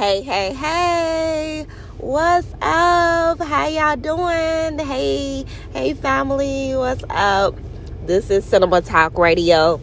Hey, hey, hey. What's up? How y'all doing? Hey, hey family. What's up? This is Cinema Talk Radio.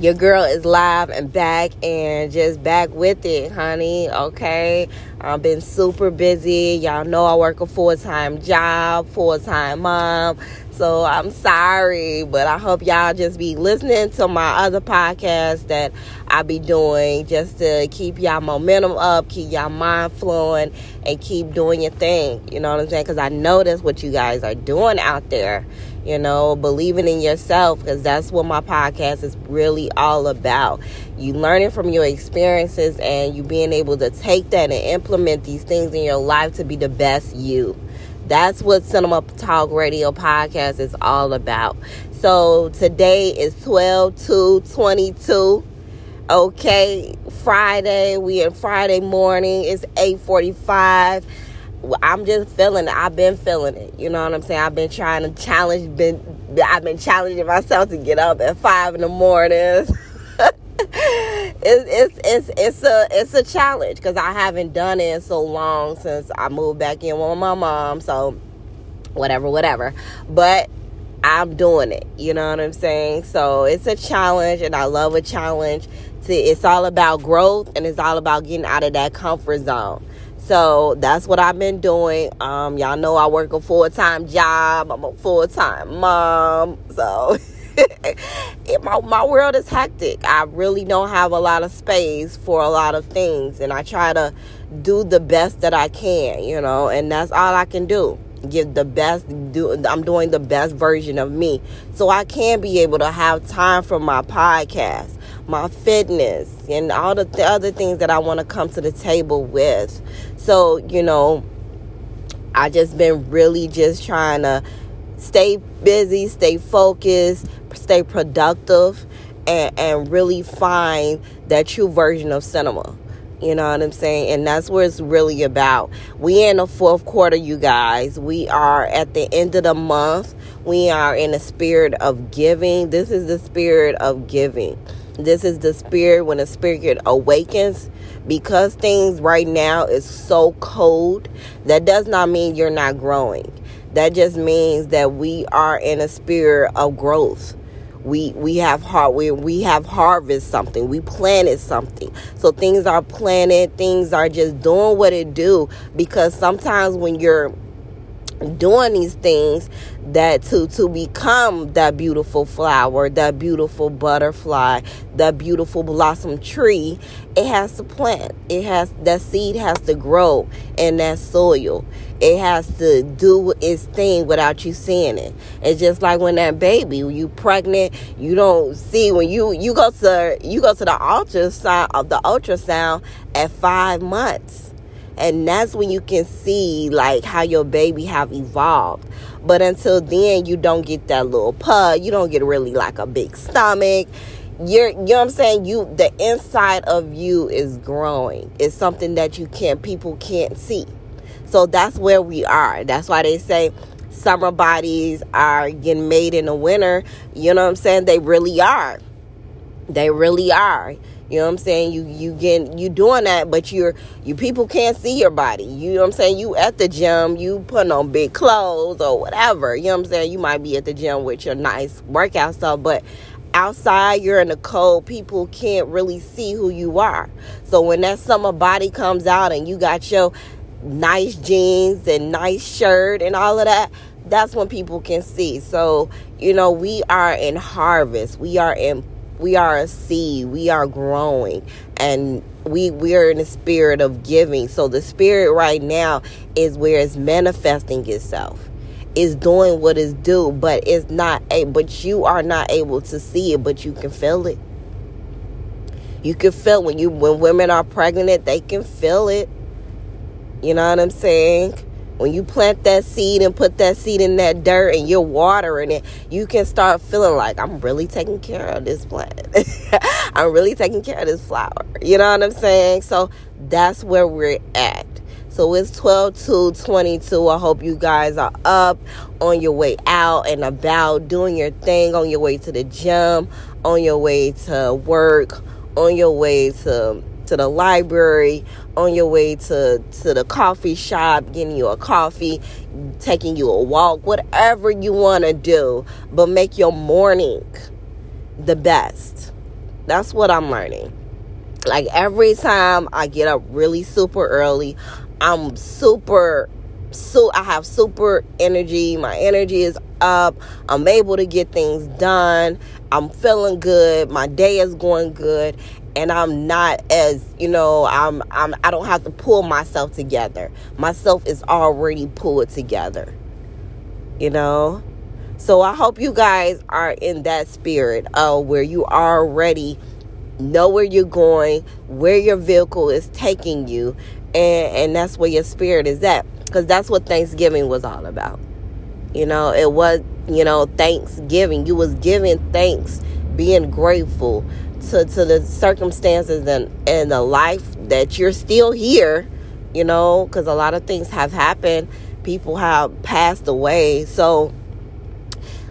Your girl is live and back and just back with it, honey. Okay. I've been super busy. Y'all know I work a full time job, full time mom. So I'm sorry, but I hope y'all just be listening to my other podcast that I be doing just to keep y'all momentum up, keep y'all mind flowing, and keep doing your thing. You know what I'm saying? Because I know that's what you guys are doing out there. You know, believing in yourself, because that's what my podcast is really all about. You learning from your experiences and you being able to take that and implement these things in your life to be the best you. That's what Cinema Talk Radio podcast is all about. So today is 12 to 22. Okay, Friday. We in Friday morning. It's 845. I'm just feeling it. I've been feeling it. You know what I'm saying? I've been trying to challenge been I've been challenging myself to get up at five in the morning. it's, it's it's it's a it's a challenge because I haven't done it in so long since I moved back in with my mom. So whatever, whatever. But I'm doing it. You know what I'm saying? So it's a challenge, and I love a challenge. It's all about growth, and it's all about getting out of that comfort zone. So that's what I've been doing. Um, y'all know I work a full time job. I'm a full time mom. So. my, my world is hectic. I really don't have a lot of space for a lot of things, and I try to do the best that I can, you know, and that's all I can do. Give the best, do I'm doing the best version of me, so I can be able to have time for my podcast, my fitness, and all the th- other things that I want to come to the table with. So you know, I just been really just trying to stay busy, stay focused, stay productive, and, and really find that true version of cinema. You know what I'm saying? And that's what it's really about. We in the fourth quarter, you guys. We are at the end of the month. We are in the spirit of giving. This is the spirit of giving. This is the spirit when the spirit awakens. Because things right now is so cold, that does not mean you're not growing. That just means that we are in a spirit of growth we we have har- we, we have harvest something we planted something so things are planted things are just doing what it do because sometimes when you're doing these things that to to become that beautiful flower that beautiful butterfly that beautiful blossom tree it has to plant. It has that seed has to grow in that soil. It has to do its thing without you seeing it. It's just like when that baby, when you pregnant, you don't see when you you go to you go to the ultrasound of the ultrasound at five months, and that's when you can see like how your baby have evolved. But until then, you don't get that little pud. You don't get really like a big stomach you're you know what I'm saying you the inside of you is growing it's something that you can't people can't see so that's where we are. That's why they say summer bodies are getting made in the winter. You know what I'm saying? They really are. They really are. You know what I'm saying? You you get you doing that, but you're you people can't see your body. You know what I'm saying? You at the gym, you putting on big clothes or whatever. You know what I'm saying? You might be at the gym with your nice workout stuff, but outside you're in the cold people can't really see who you are so when that summer body comes out and you got your nice jeans and nice shirt and all of that that's when people can see so you know we are in harvest we are in we are a seed we are growing and we we are in the spirit of giving. So the spirit right now is where it's manifesting itself is doing what is due but it's not a but you are not able to see it but you can feel it. You can feel when you when women are pregnant they can feel it. You know what I'm saying? When you plant that seed and put that seed in that dirt and you're watering it, you can start feeling like I'm really taking care of this plant. I'm really taking care of this flower. You know what I'm saying? So that's where we're at. So it's 12 to 22. I hope you guys are up on your way out and about doing your thing on your way to the gym, on your way to work, on your way to to the library, on your way to, to the coffee shop, getting you a coffee, taking you a walk, whatever you want to do, but make your morning the best. That's what I'm learning. Like every time I get up really super early, I'm super so I have super energy. My energy is up. I'm able to get things done. I'm feeling good. My day is going good and I'm not as, you know, I'm I'm I don't have to pull myself together. Myself is already pulled together. You know? So I hope you guys are in that spirit of where you already know where you're going, where your vehicle is taking you, and and that's where your spirit is at because that's what Thanksgiving was all about. You know, it was, you know, Thanksgiving. You was giving thanks, being grateful to, to the circumstances and, and the life that you're still here, you know, because a lot of things have happened. People have passed away. So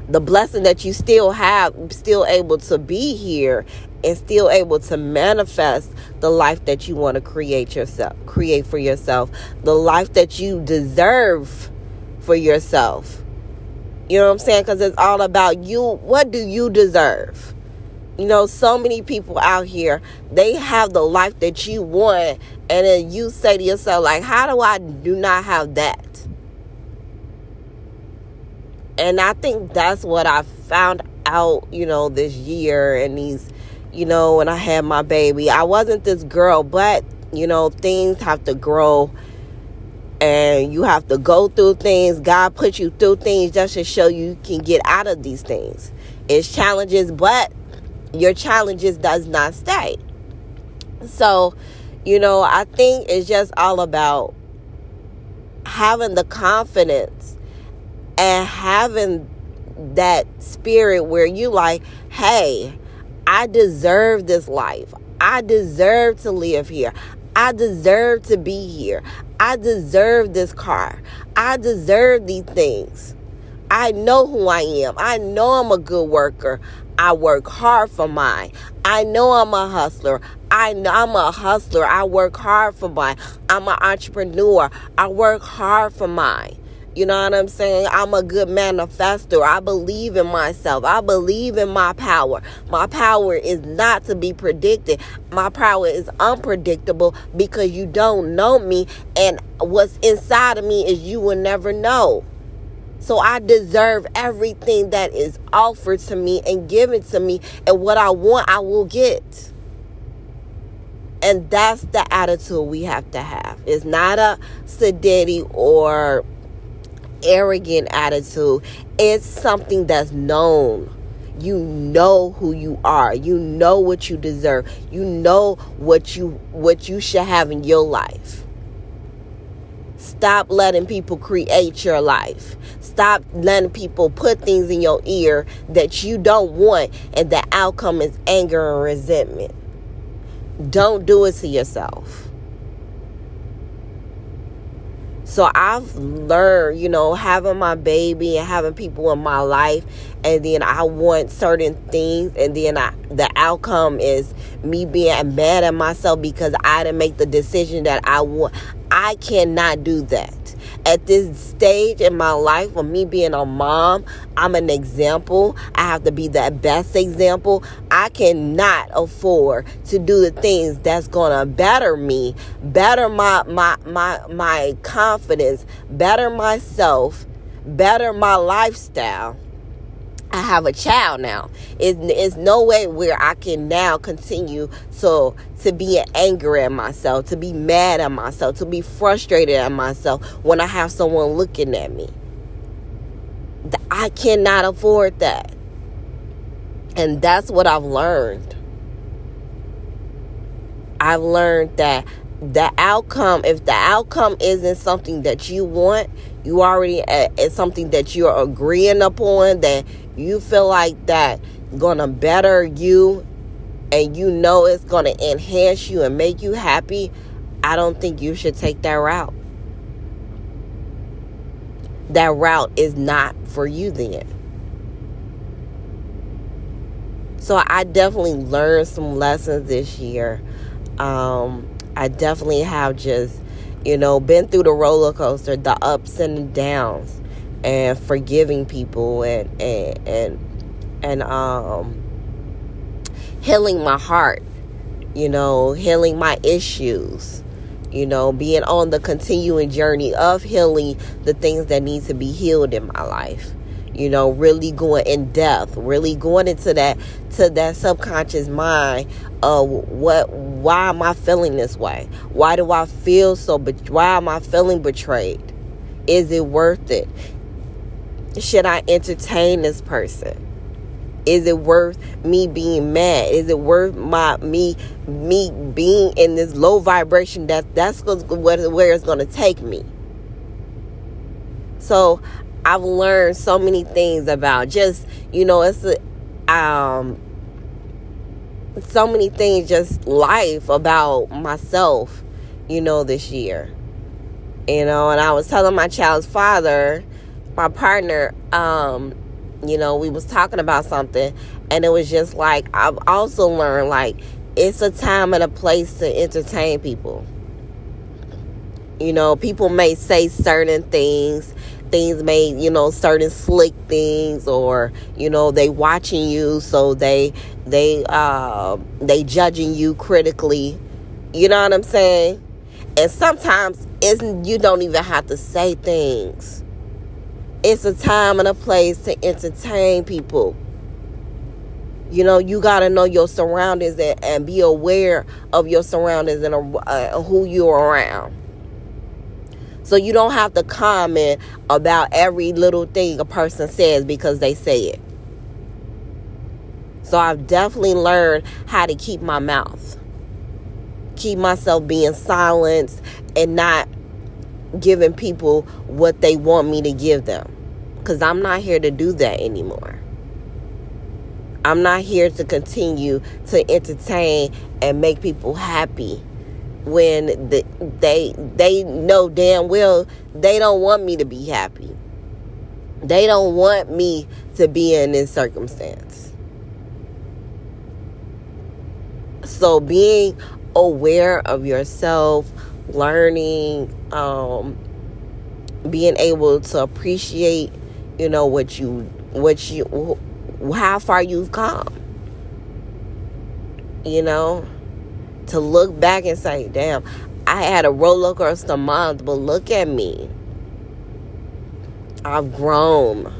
the blessing that you still have, still able to be here and still able to manifest the life that you want to create yourself, create for yourself, the life that you deserve for yourself. You know what I'm saying? Because it's all about you. What do you deserve? You know, so many people out here, they have the life that you want, and then you say to yourself, like, how do I do not have that? And I think that's what I found out, you know, this year and these you know, when I had my baby. I wasn't this girl, but, you know, things have to grow and you have to go through things. God put you through things just to show you can get out of these things. It's challenges, but your challenges does not stay. So, you know, I think it's just all about having the confidence and having that spirit where you like, hey, I deserve this life. I deserve to live here. I deserve to be here. I deserve this car. I deserve these things. I know who I am. I know I'm a good worker. I work hard for mine. I know I'm a hustler. I know I'm a hustler. I work hard for mine. I'm an entrepreneur. I work hard for mine. You know what I'm saying? I'm a good manifester. I believe in myself. I believe in my power. My power is not to be predicted. My power is unpredictable because you don't know me. And what's inside of me is you will never know. So I deserve everything that is offered to me and given to me. And what I want, I will get. And that's the attitude we have to have. It's not a sedity or arrogant attitude. It's something that's known. You know who you are. You know what you deserve. You know what you what you should have in your life. Stop letting people create your life. Stop letting people put things in your ear that you don't want and the outcome is anger and resentment. Don't do it to yourself. So I've learned, you know, having my baby and having people in my life, and then I want certain things, and then I, the outcome is me being mad at myself because I didn't make the decision that I want. I cannot do that at this stage in my life of me being a mom, I'm an example. I have to be that best example. I cannot afford to do the things that's gonna better me, better my my my my confidence, better myself, better my lifestyle I have a child now. It's, it's no way where I can now continue to to be angry at myself, to be mad at myself, to be frustrated at myself when I have someone looking at me. I cannot afford that. And that's what I've learned. I've learned that the outcome, if the outcome isn't something that you want, you already uh, it's something that you're agreeing upon that you feel like that gonna better you and you know it's gonna enhance you and make you happy i don't think you should take that route. That route is not for you then. So i definitely learned some lessons this year. Um, I definitely have just, you know, been through the roller coaster, the ups and the downs, and forgiving people and and and and um healing my heart, you know, healing my issues, you know, being on the continuing journey of healing the things that need to be healed in my life. You know, really going in depth, really going into that to that subconscious mind of what why am I feeling this way? Why do I feel so but why am I feeling betrayed? Is it worth it? Should I entertain this person? Is it worth me being mad? Is it worth my me me being in this low vibration that that's where it's going to take me? So I've learned so many things about just you know it's a, um so many things just life about myself you know this year. You know and I was telling my child's father my partner um you know we was talking about something and it was just like i've also learned like it's a time and a place to entertain people. You know people may say certain things things may you know certain slick things or you know they watching you so they they uh they judging you critically you know what i'm saying and sometimes isn't you don't even have to say things it's a time and a place to entertain people. You know, you got to know your surroundings and, and, be aware of your surroundings and uh, who you're around. So you don't have to comment about every little thing a person says because they say it. So I've definitely learned how to keep my mouth, keep myself being silenced and not giving people what they want me to give them. Because I'm not here to do that anymore. I'm not here to continue to entertain and make people happy when the, they they know damn well they don't want me to be happy. They don't want me to be in this circumstance. So being aware of yourself, learning, um, being able to appreciate, you know, what you, what you, how far you've come. You know, to look back and say, damn, I had a roller coaster month, but look at me. I've grown.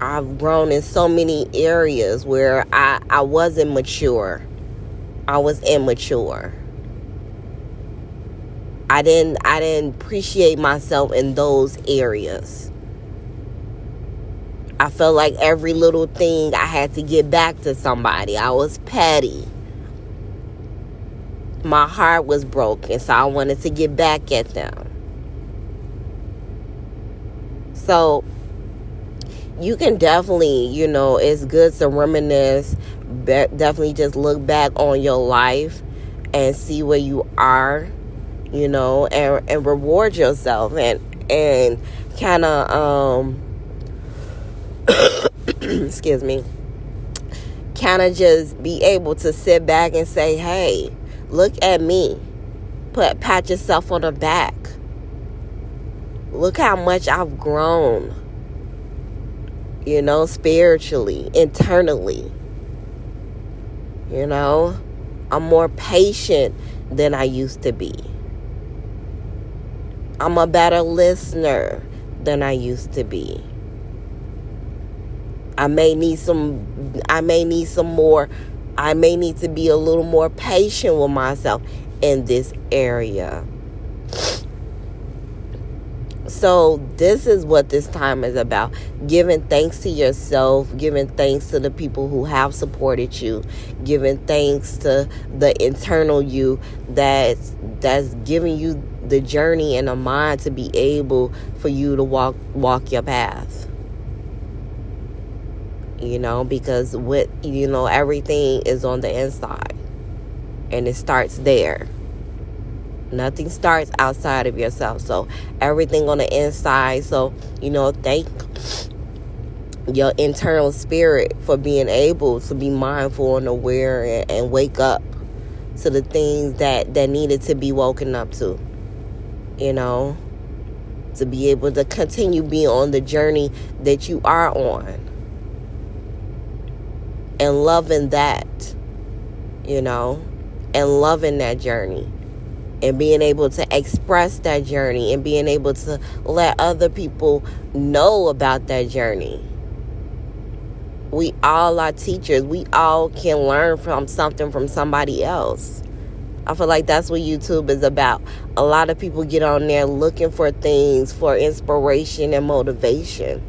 I've grown in so many areas where I, I wasn't mature. I was immature. I didn't I didn't appreciate myself in those areas. I felt like every little thing I had to get back to somebody. I was petty. My heart was broken, so I wanted to get back at them. So you can definitely, you know, it's good to reminisce, definitely just look back on your life and see where you are you know, and and reward yourself and and kind of um excuse me kind of just be able to sit back and say hey look at me. Put pat yourself on the back. Look how much i've grown you know spiritually internally you know i'm more patient than i used to be I'm a better listener than I used to be. I may need some I may need some more I may need to be a little more patient with myself in this area. So, this is what this time is about giving thanks to yourself, giving thanks to the people who have supported you, giving thanks to the internal you that's that's giving you the journey and the mind to be able for you to walk walk your path. You know, because what you know, everything is on the inside. And it starts there. Nothing starts outside of yourself. So everything on the inside. So, you know, thank your internal spirit for being able to be mindful and aware and, and wake up to the things that that needed to be woken up to you know to be able to continue being on the journey that you are on and loving that you know and loving that journey and being able to express that journey and being able to let other people know about that journey. We all are teachers. We all can learn from something from somebody else. I feel like that's what YouTube is about. A lot of people get on there looking for things for inspiration and motivation.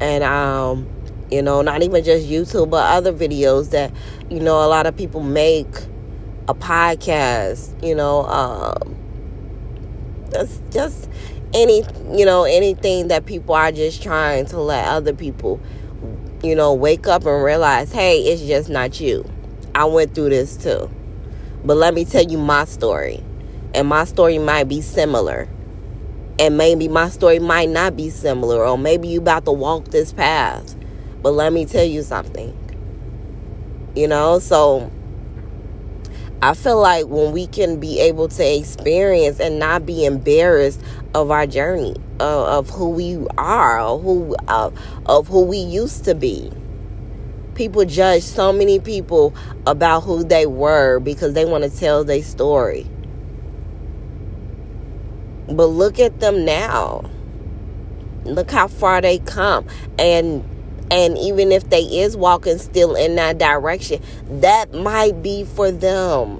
And um, you know, not even just YouTube, but other videos that, you know, a lot of people make a podcast, you know, um, that's just any, you know, anything that people are just trying to let other people, you know, wake up and realize, hey, it's just not you. I went through this too. But let me tell you my story. And my story might be similar. And maybe my story might not be similar. Or maybe you about to walk this path. But let me tell you something. You know, so I feel like when we can be able to experience and not be embarrassed of our journey, of, of who we are, who of, of who we used to be. People judge so many people about who they were because they want to tell their story. But look at them now. Look how far they come. And and even if they is walking still in that direction that might be for them.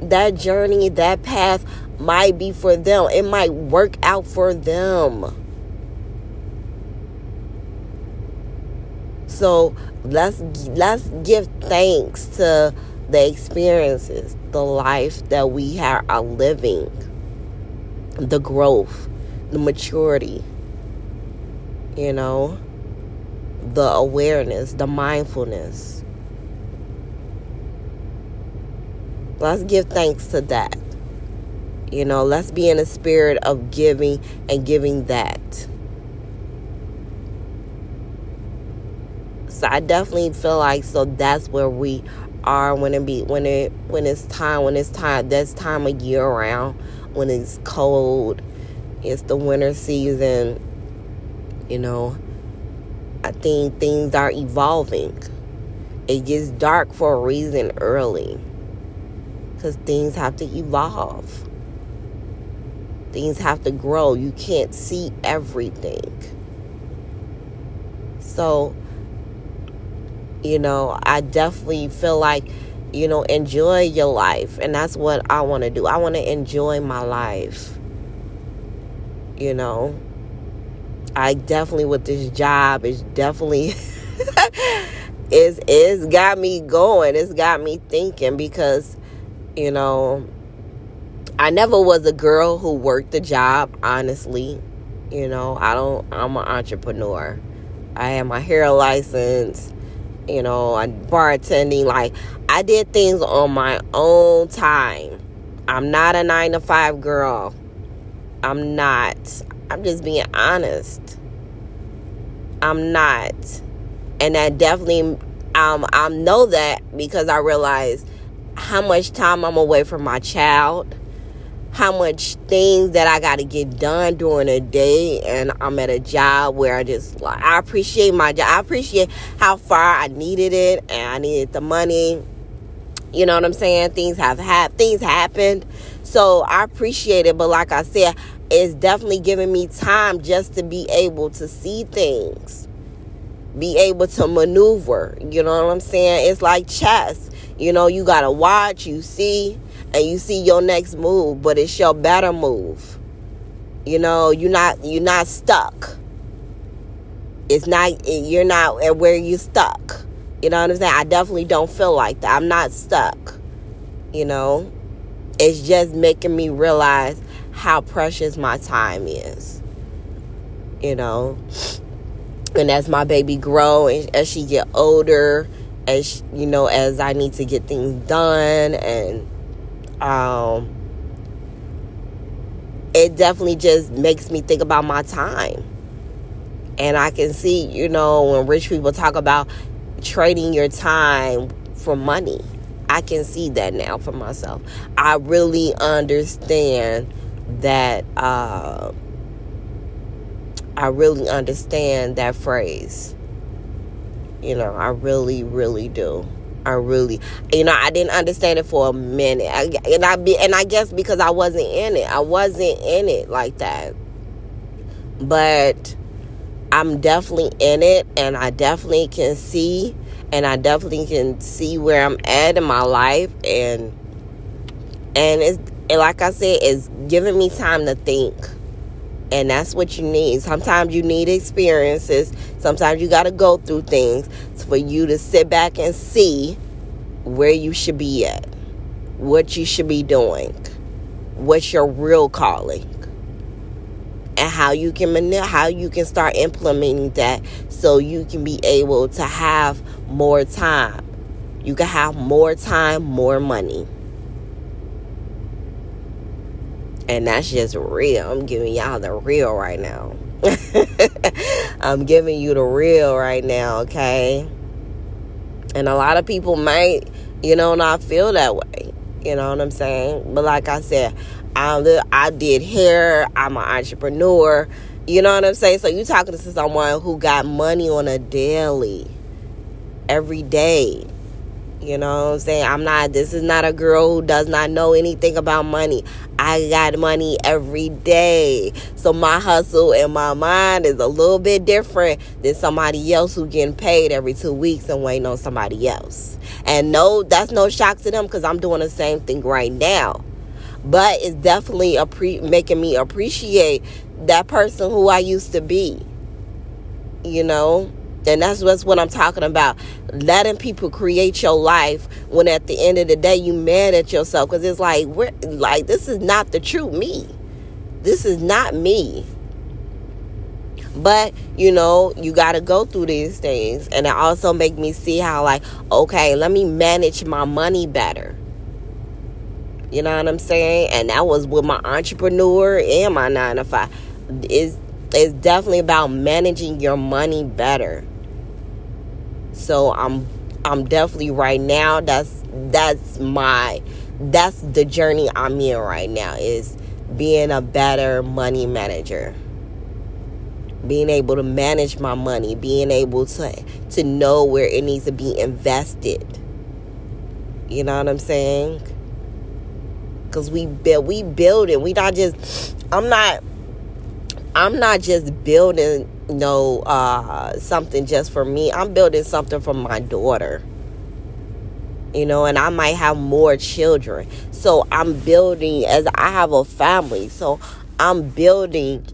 That journey that path might be for them. It might work out for them. So let's let's give thanks to the experiences the life that we are living. The growth the maturity you know the awareness, the mindfulness. Let's give thanks to that. You know, let's be in a spirit of giving and giving that. So I definitely feel like so that's where we are when it be when it when it's time when it's time that's time of year around when it's cold it's the winter season you know I think things are evolving. It gets dark for a reason early. Because things have to evolve. Things have to grow. You can't see everything. So, you know, I definitely feel like, you know, enjoy your life. And that's what I want to do. I want to enjoy my life. You know, I definitely with this job is definitely is is got me going. It's got me thinking because you know I never was a girl who worked the job, honestly. You know, I don't I'm an entrepreneur. I have my hair license, you know, I bartending like I did things on my own time. I'm not a 9 to 5 girl. I'm not. I'm just being honest. I'm not. And I definitely um I know that because I realize how much time I'm away from my child, how much things that I got to get done during a day, and I'm at a job where I just like I appreciate my job. I appreciate how far I needed it, and I needed the money. You know what I'm saying? Things have happened. Things happened, so I appreciate it. But like I said, it's definitely giving me time just to be able to see things, be able to maneuver. You know what I'm saying? It's like chess. You know, you got to watch, you see, and you see your next move, but it's your better move. You know, you're not you're not stuck. It's not you're not at where you stuck. You know what I'm saying? I definitely don't feel like that. I'm not stuck. You know, it's just making me realize how precious my time is. You know, and as my baby grow and as she get older, as you know, as I need to get things done, and um, it definitely just makes me think about my time. And I can see, you know, when rich people talk about trading your time for money, I can see that now for myself. I really understand that uh, I really understand that phrase. You know, I really, really do. I really, you know, I didn't understand it for a minute, I, and I be, and I guess because I wasn't in it, I wasn't in it like that. But I'm definitely in it, and I definitely can see, and I definitely can see where I'm at in my life, and and it's like I said, it's giving me time to think. And that's what you need. Sometimes you need experiences. Sometimes you got to go through things for you to sit back and see where you should be at, what you should be doing, what's your real calling, and how you can how you can start implementing that so you can be able to have more time. You can have more time, more money. And that's just real. I'm giving y'all the real right now. I'm giving you the real right now, okay? And a lot of people might, you know, not feel that way. You know what I'm saying? But like I said, I, I did hair. I'm an entrepreneur. You know what I'm saying? So you talking to someone who got money on a daily, every day. You know what I'm saying? I'm not, this is not a girl who does not know anything about money. I got money every day. So my hustle and my mind is a little bit different than somebody else who getting paid every two weeks and waiting on somebody else. And no, that's no shock to them because I'm doing the same thing right now. But it's definitely appre- making me appreciate that person who I used to be. You know? And that's what I'm talking about. Letting people create your life when at the end of the day you mad at yourself because it's like we're like this is not the true me. This is not me. But you know, you got to go through these things, and it also make me see how like okay, let me manage my money better. You know what I'm saying? And that was with my entrepreneur and my nine to five. Is it's definitely about managing your money better so I'm I'm definitely right now that's that's my that's the journey I'm in right now is being a better money manager. Being able to manage my money, being able to to know where it needs to be invested. You know what I'm saying? Cuz we build we build it. We not just I'm not I'm not just building no uh, something just for me. I'm building something for my daughter. You know, and I might have more children. So I'm building as I have a family. So I'm building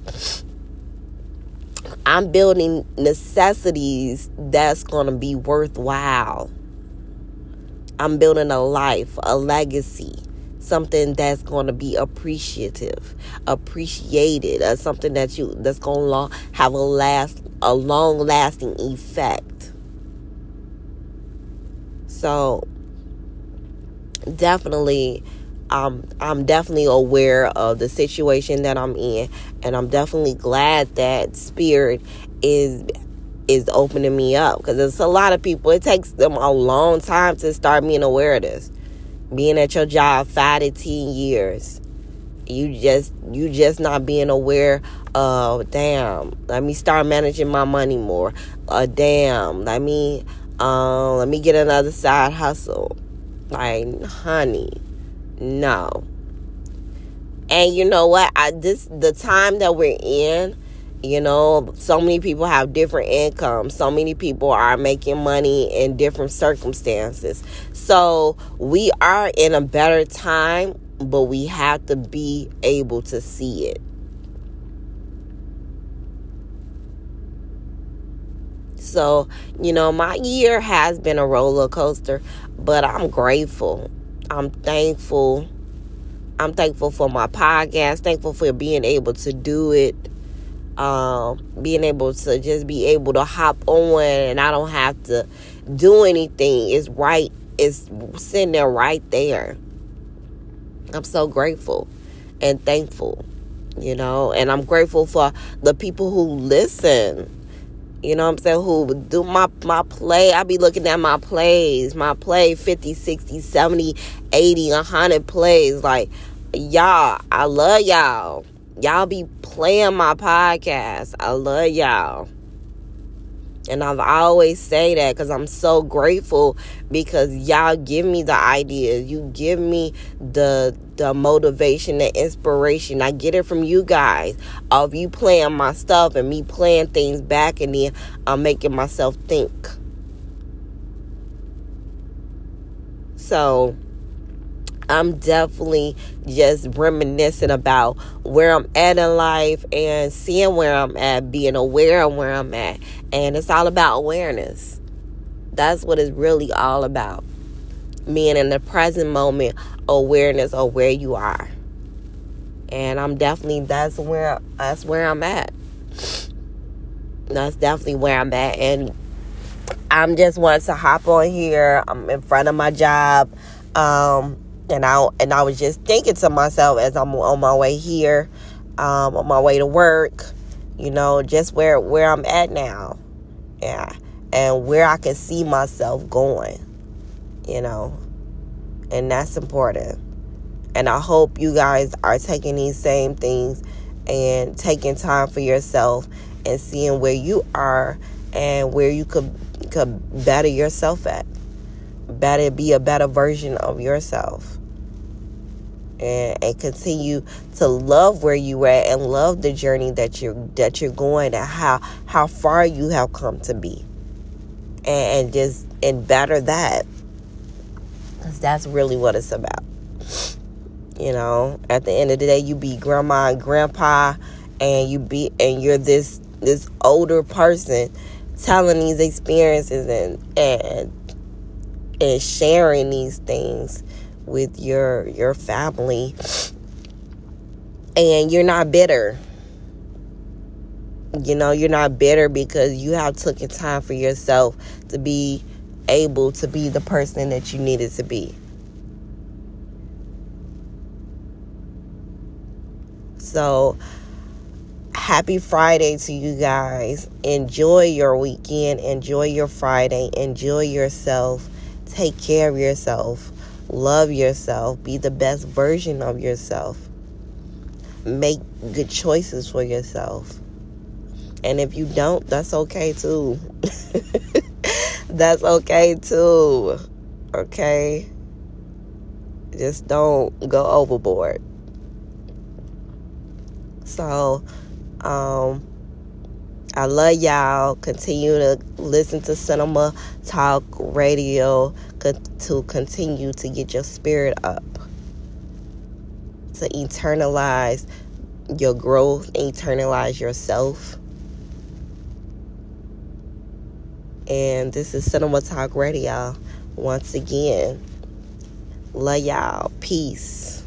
I'm building necessities that's going to be worthwhile. I'm building a life, a legacy something that's going to be appreciative, appreciated, or something that you that's going to have a last a long lasting effect. So definitely um, I'm definitely aware of the situation that I'm in, and I'm definitely glad that Spirit is is opening me up because there's a lot of people. It takes them a long time to start being aware of this being at your job five to ten years. You just you just not being aware of damn let me start managing my money more. Uh damn let me um let me get another side hustle. Like honey no. And you know what? I this the time that we're in you know, so many people have different incomes. So many people are making money in different circumstances. So we are in a better time, but we have to be able to see it. So, you know, my year has been a roller coaster, but I'm grateful. I'm thankful. I'm thankful for my podcast, thankful for being able to do it um, being able to just be able to hop on and I don't have to do anything is right it's sitting there right there. I'm so grateful and thankful, you know, and I'm grateful for the people who listen. You know what I'm saying? Who do my my play? I be looking at my plays, my play 50, 60, 70, 80, 100 plays. Like, y'all, I love y'all. Y'all be playing my podcast. I love y'all. And I've always say that because I'm so grateful because y'all give me the ideas. You give me the the motivation, the inspiration. I get it from you guys of you playing my stuff and me playing things back and then I'm making myself think. So I'm definitely just reminiscing about where I'm at in life and seeing where I'm at, being aware of where I'm at. And it's all about awareness. That's what it's really all about. Being in the present moment, awareness of where you are. And I'm definitely that's where that's where I'm at. That's definitely where I'm at. And I'm just wanting to hop on here. I'm in front of my job. Um, and I and I was just thinking to myself as I'm on my way here, um, on my way to work, you know, just where where I'm at now, yeah, and where I can see myself going, you know, and that's important. And I hope you guys are taking these same things and taking time for yourself and seeing where you are and where you could could better yourself at. Better be a better version of yourself and, and continue to love where you at and love the journey that you're that you're going and how how far you have come to be. And, and just and better that. Because that's really what it's about. You know at the end of the day you be grandma and grandpa and you be and you're this this older person telling these experiences and and and sharing these things with your your family and you're not bitter. You know you're not bitter because you have taken time for yourself to be able to be the person that you needed to be. So happy friday to you guys. Enjoy your weekend. Enjoy your friday. Enjoy yourself. Take care of yourself Love yourself. Be the best version of yourself. Make good choices for yourself. And if you don't, that's okay too. that's okay too. Okay? Just don't go overboard. So, um, I love y'all. Continue to listen to Cinema Talk Radio to continue to get your spirit up, to internalize your growth, internalize yourself. And this is Cinema Talk Radio once again. Love y'all. Peace.